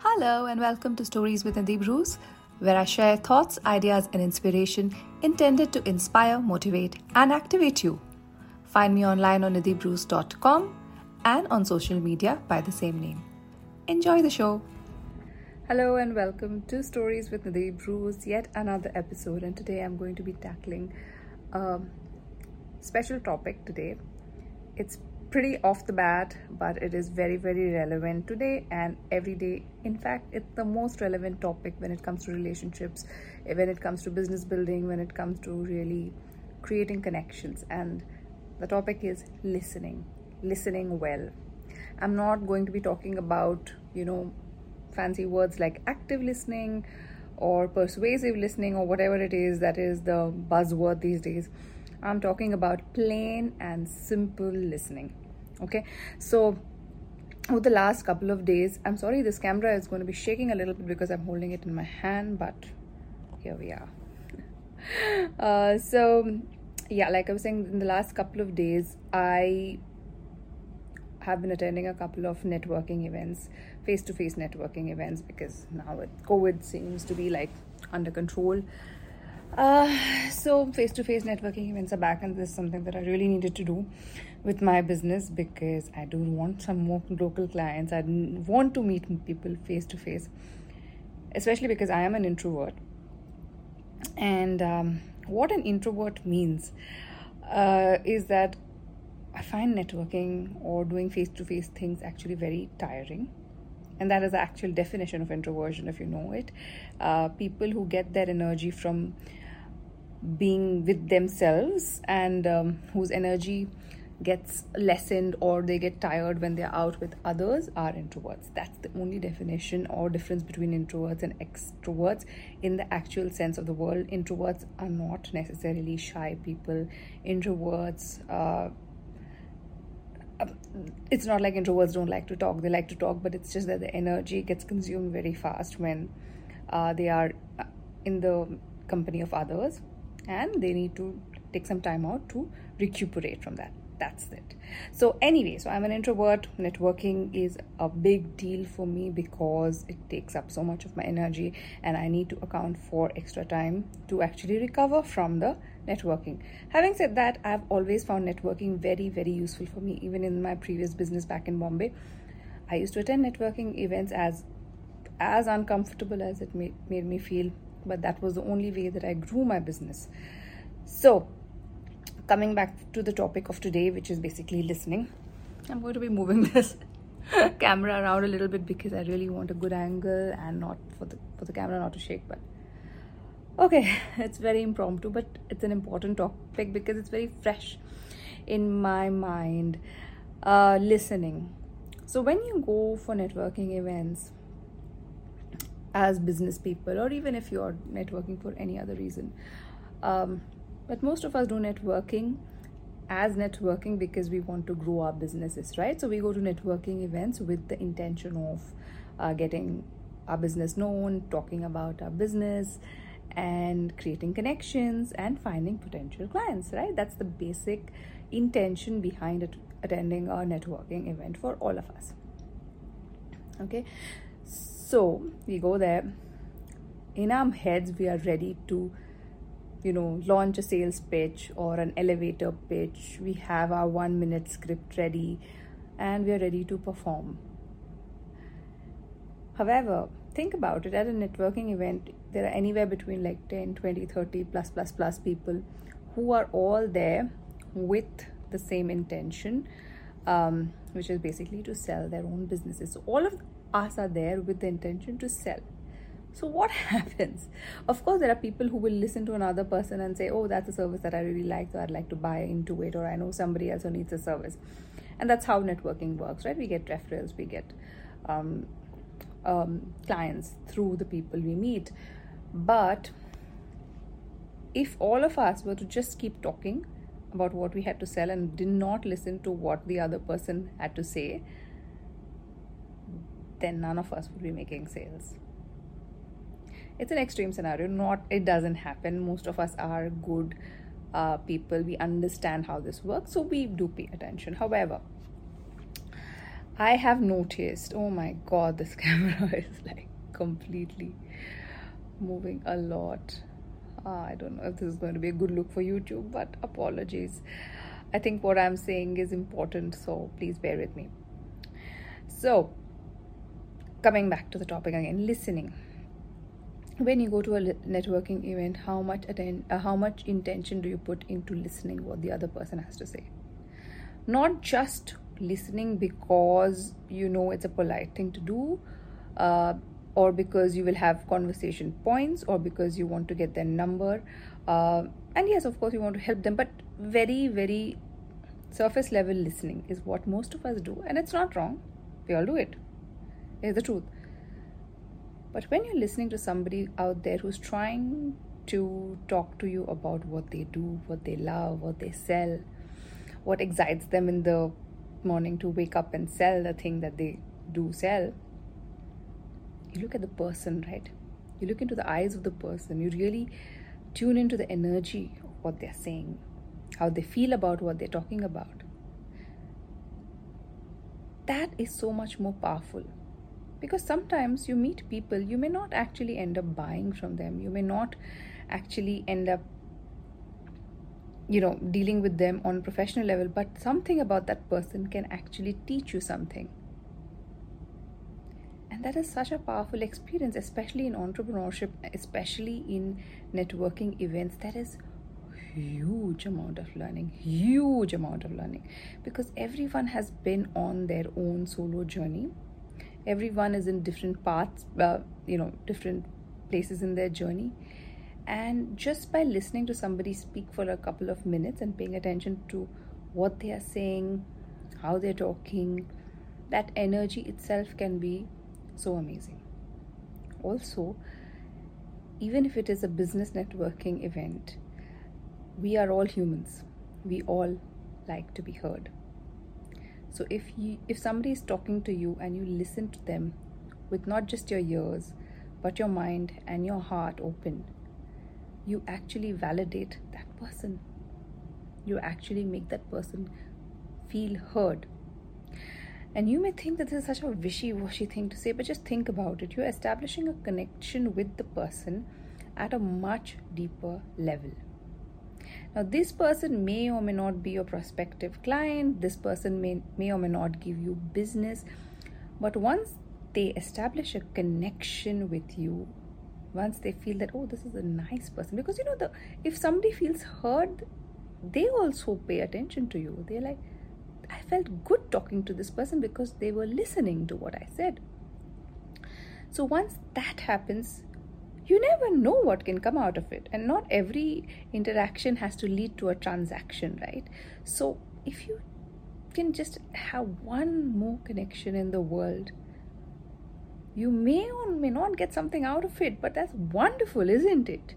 Hello, and welcome to Stories with Nidhi Bruce, where I share thoughts, ideas, and inspiration intended to inspire, motivate, and activate you. Find me online on nidhibruce.com and on social media by the same name. Enjoy the show. Hello, and welcome to Stories with Nidhi Bruce, yet another episode. And today I'm going to be tackling a special topic today. It's pretty off the bat, but it is very, very relevant today and every day. In fact, it's the most relevant topic when it comes to relationships, when it comes to business building, when it comes to really creating connections. And the topic is listening, listening well. I'm not going to be talking about, you know, fancy words like active listening or persuasive listening or whatever it is that is the buzzword these days I'm talking about plain and simple listening. Okay, so over the last couple of days, I'm sorry this camera is going to be shaking a little bit because I'm holding it in my hand, but here we are. uh, so, yeah, like I was saying, in the last couple of days, I have been attending a couple of networking events, face to face networking events, because now COVID seems to be like under control uh, so face to face networking events are back, and this is something that I really needed to do with my business because I do want some more local clients. I want to meet people face to face, especially because I am an introvert. And um, what an introvert means uh, is that I find networking or doing face to face things actually very tiring and that is the actual definition of introversion if you know it uh, people who get their energy from being with themselves and um, whose energy gets lessened or they get tired when they're out with others are introverts. That's the only definition or difference between introverts and extroverts in the actual sense of the word. Introverts are not necessarily shy people. Introverts, uh, it's not like introverts don't like to talk, they like to talk, but it's just that the energy gets consumed very fast when uh, they are uh, in the company of others and they need to take some time out to recuperate from that. That's it. So anyway so i'm an introvert. Networking is a big deal for me because it takes up so much of my energy and i need to account for extra time to actually recover from the networking having said that i've always found networking very very useful for me even in my previous business back in bombay i used to attend networking events as as uncomfortable as it made, made me feel but that was the only way that I grew my business. So, coming back to the topic of today, which is basically listening, I'm going to be moving this camera around a little bit because I really want a good angle and not for the for the camera not to shake. But okay, it's very impromptu, but it's an important topic because it's very fresh in my mind. Uh, listening. So when you go for networking events, as business people or even if you're networking for any other reason um, but most of us do networking as networking because we want to grow our businesses right so we go to networking events with the intention of uh, getting our business known talking about our business and creating connections and finding potential clients right that's the basic intention behind attending a networking event for all of us okay so we go there. In our heads, we are ready to, you know, launch a sales pitch or an elevator pitch. We have our one minute script ready and we are ready to perform. However, think about it at a networking event, there are anywhere between like 10, 20, 30 plus plus plus people who are all there with the same intention, um, which is basically to sell their own businesses. So all of us are there with the intention to sell. So, what happens? Of course, there are people who will listen to another person and say, Oh, that's a service that I really like, so I'd like to buy into it, or I know somebody else who needs a service. And that's how networking works, right? We get referrals, we get um, um, clients through the people we meet. But if all of us were to just keep talking about what we had to sell and did not listen to what the other person had to say, then none of us would be making sales. It's an extreme scenario. Not it doesn't happen. Most of us are good uh, people. We understand how this works so we do pay attention. However I have noticed, oh my god, this camera is like completely moving a lot. Uh, I don't know if this is going to be a good look for YouTube, but apologies. I think what I'm saying is important, so please bear with me. So, coming back to the topic again, listening. When you go to a networking event, how much atten- uh, how much intention do you put into listening what the other person has to say? Not just listening because you know it's a polite thing to do, uh, or because you will have conversation points, or because you want to get their number. Uh, and yes, of course, you want to help them, but very, very surface level listening is what most of us do, and it's not wrong. We all do it is the truth. But when you're listening to somebody out there who's trying to talk to you about what they do, what they love, what they sell, what excites them in the morning to wake up and sell the thing that they do sell, you look at the person, right? You look into the eyes of the person. You really tune into the energy of what they're saying, how they feel about what they're talking about. That is so much more powerful because sometimes you meet people you may not actually end up buying from them you may not actually end up you know dealing with them on a professional level but something about that person can actually teach you something and that is such a powerful experience especially in entrepreneurship especially in networking events. That is huge amount of learning huge amount of learning. Because everyone has been on their own solo journey. Everyone is in different paths uh, you know different places in their journey. And just by listening to somebody speak for a couple of minutes and paying attention to what they are saying how they're talking that energy itself can be so amazing. Also even if it is a business networking event we are all humans. We all like to be heard. So if you if somebody is talking to you and you listen to them with not just your ears but your mind and your heart open you actually validate that person. You actually make that person feel heard and you may think that this is such a wishy-washy thing to say but just think about it. You're establishing a connection with the person at a much deeper level. Now, this person may or may not be your prospective client, this person may, may or may not give you business, but once they establish a connection with you, once they feel that, oh, this is a nice person, because you know, the if somebody feels heard, they also pay attention to you. They're like, I felt good talking to this person because they were listening to what I said. So once that happens, you never know what can come out of it. And not every interaction has to lead to a transaction right? So if you can just have one more connection in the world you may or may not get something out of it but that's wonderful isn't it?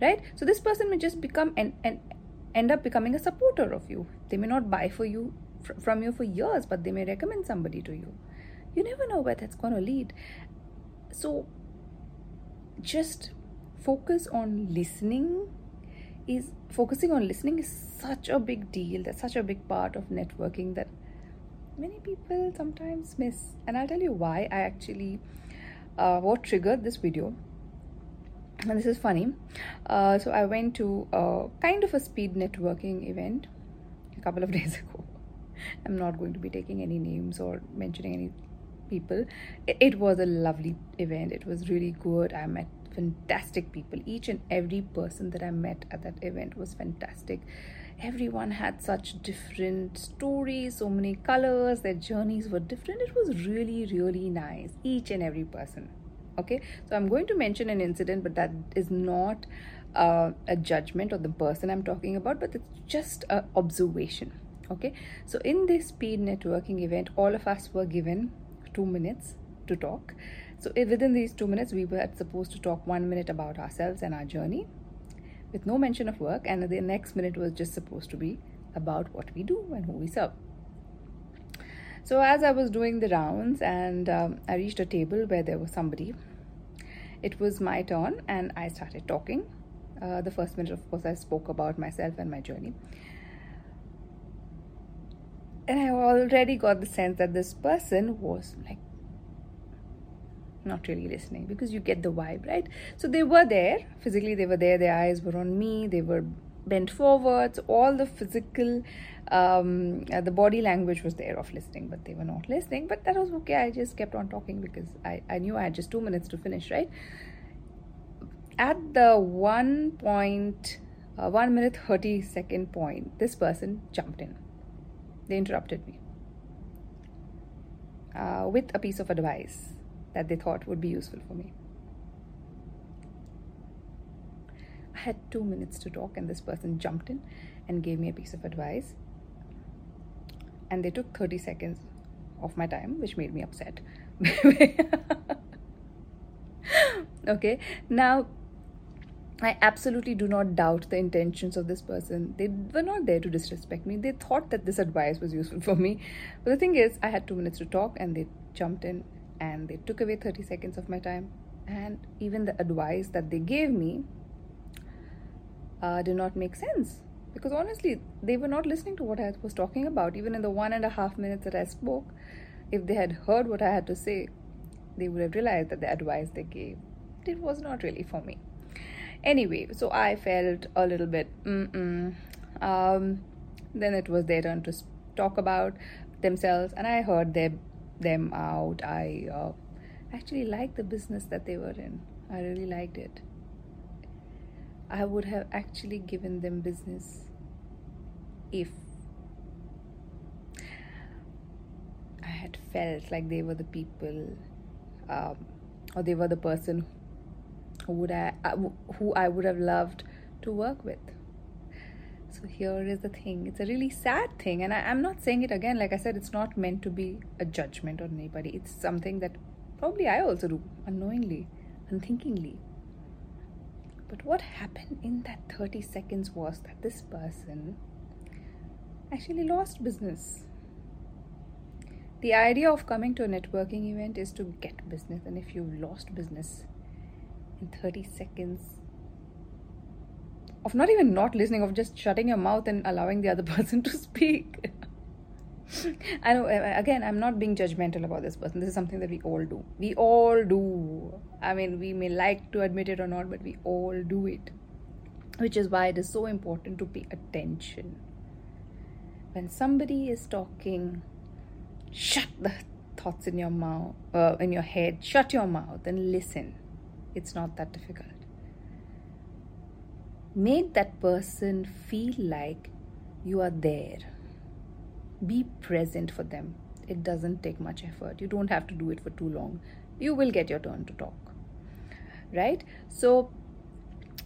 Right? So this person may just become an, and end up becoming a supporter of you. They may not buy for you fr- from you for years but they may recommend somebody to you. You never know where that's going to lead. So just focus on listening is focusing on listening is such a big deal. That's such a big part of networking that many people sometimes miss. And i'll tell you why i actually uh, what triggered this video and this is funny uh, so i went to a kind of a speed networking event a couple of days ago i'm not going to be taking any names or mentioning any people. It, it was a lovely event. It was really good. I met fantastic people. Each and every person that I met at that event was fantastic. Everyone had such different stories, so many colors, their journeys were different. It was really, really nice. Each and every person. Okay, so I'm going to mention an incident, but that is not uh, a judgment of the person I'm talking about, but it's just an observation. Okay, so in this speed networking event, all of us were given two minutes to talk. So within these two minutes, we were supposed to talk one minute about ourselves and our journey with no mention of work. And the next minute was just supposed to be about what we do and who we serve. So as I was doing the rounds and um, I reached a table where there was somebody, it was my turn and I started talking. Uh, the first minute, of course, I spoke about myself and my journey and I already got the sense that this person was like not really listening because you get the vibe, right? So they were there physically, they were there, their eyes were on me, they were bent forwards, all the physical, um, uh, the body language was there of listening, but they were not listening. But that was okay. I just kept on talking because I, I knew I had just two minutes to finish, right? At the one point, uh, one minute 30 second point, this person jumped in. They interrupted me uh, with a piece of advice that they thought would be useful for me. I had two minutes to talk, and this person jumped in and gave me a piece of advice. And they took 30 seconds of my time, which made me upset. okay, now I absolutely do not doubt the intentions of this person. They were not there to disrespect me. They thought that this advice was useful for me. But the thing is, I had two minutes to talk, and they jumped in and they took away 30 seconds of my time. And even the advice that they gave me uh, did not make sense because honestly, they were not listening to what I was talking about. Even in the one and a half minutes that I spoke, if they had heard what I had to say, they would have realized that the advice they gave it was not really for me. Anyway, so I felt a little bit. Mm-mm. Um, then it was their turn to talk about themselves, and I heard their them out. I uh, actually liked the business that they were in. I really liked it. I would have actually given them business if I had felt like they were the people um, or they were the person who would I uh, who I would have loved to work with. So here is the thing. It's a really sad thing, and I, am not saying it again. Like I said, it's not meant to be a judgment on anybody. It's something that probably I also do unknowingly, unthinkingly. But what happened in that 30 seconds was that this person actually lost business. The idea of coming to a networking event is to get business, and if you've lost business in 30 seconds, of not even not listening, of just shutting your mouth and allowing the other person to speak. I know, again, I'm not being judgmental about this person. This is something that we all do. We all do. I mean, we may like to admit it or not, but we all do it. Which is why it is so important to pay attention. When somebody is talking, shut the thoughts in your mouth, uh, in your head, shut your mouth and listen. It's not that difficult. Make that person feel like you are there be present for them. It doesn't take much effort. You don't have to do it for too long. You will get your turn to talk. Right? So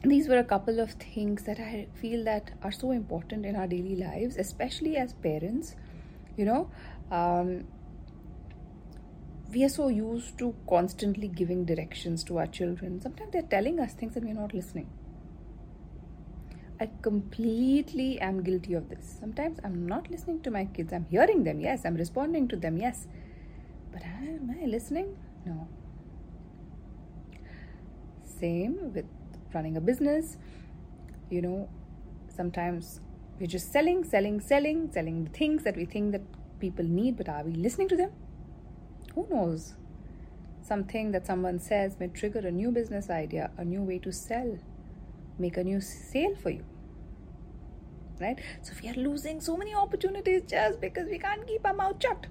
these were a couple of things that i feel that are so important in our daily lives especially as parents. You know um, we are so used to constantly giving directions to our children. Sometimes they're telling us things and we're not listening I completely am guilty of this. Sometimes I'm not listening to my kids. I'm hearing them, yes. I'm responding to them, yes. But am I listening? No. Same with running a business. You know, sometimes we're just selling, selling, selling, selling the things that we think that people need, but are we listening to them? Who knows? Something that someone says may trigger a new business idea, a new way to sell, make a new sale for you right? So we are losing so many opportunities just because we can't keep our mouth shut.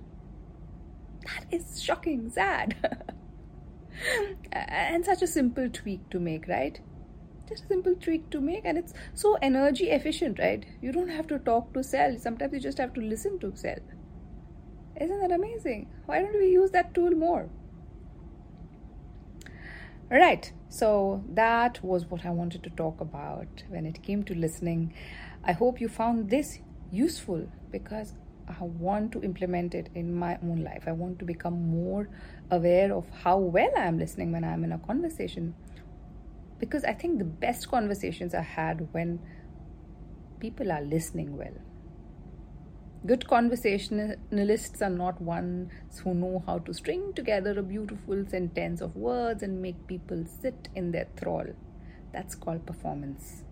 That is shocking, sad. and such a simple tweak to make, right? Just a simple tweak to make, and it's so energy efficient, right? You don't have to talk to sell. Sometimes you just have to listen to sell. Isn't that amazing? Why don't we use that tool more? Right, so that was what I wanted to talk about when it came to listening. I hope you found this useful because I want to implement it in my own life. I want to become more aware of how well I am listening when I am in a conversation. Because I think the best conversations are had when people are listening well. Good conversationalists are not ones who know how to string together a beautiful sentence of words and make people sit in their thrall. That's called performance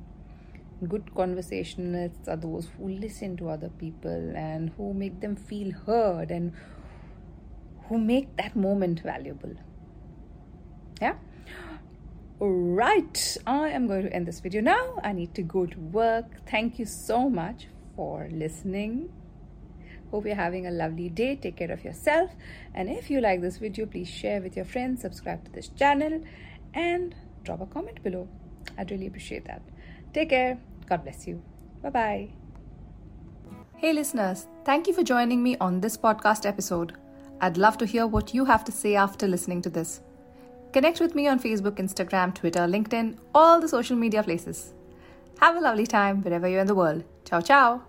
good conversationalists are those who listen to other people and who make them feel heard and who make that moment valuable. Yeah? Right, I am going to end this video now. I need to go to work. Thank you so much for listening. Hope you're having a lovely day. Take care of yourself. And if you like this video, please share with your friends, subscribe to this channel, and drop a comment below. I'd really appreciate that. Take care. God bless you. Bye bye. Hey, listeners, thank you for joining me on this podcast episode. I'd love to hear what you have to say after listening to this. Connect with me on Facebook, Instagram, Twitter, LinkedIn, all the social media places. Have a lovely time wherever you're in the world. Ciao, ciao.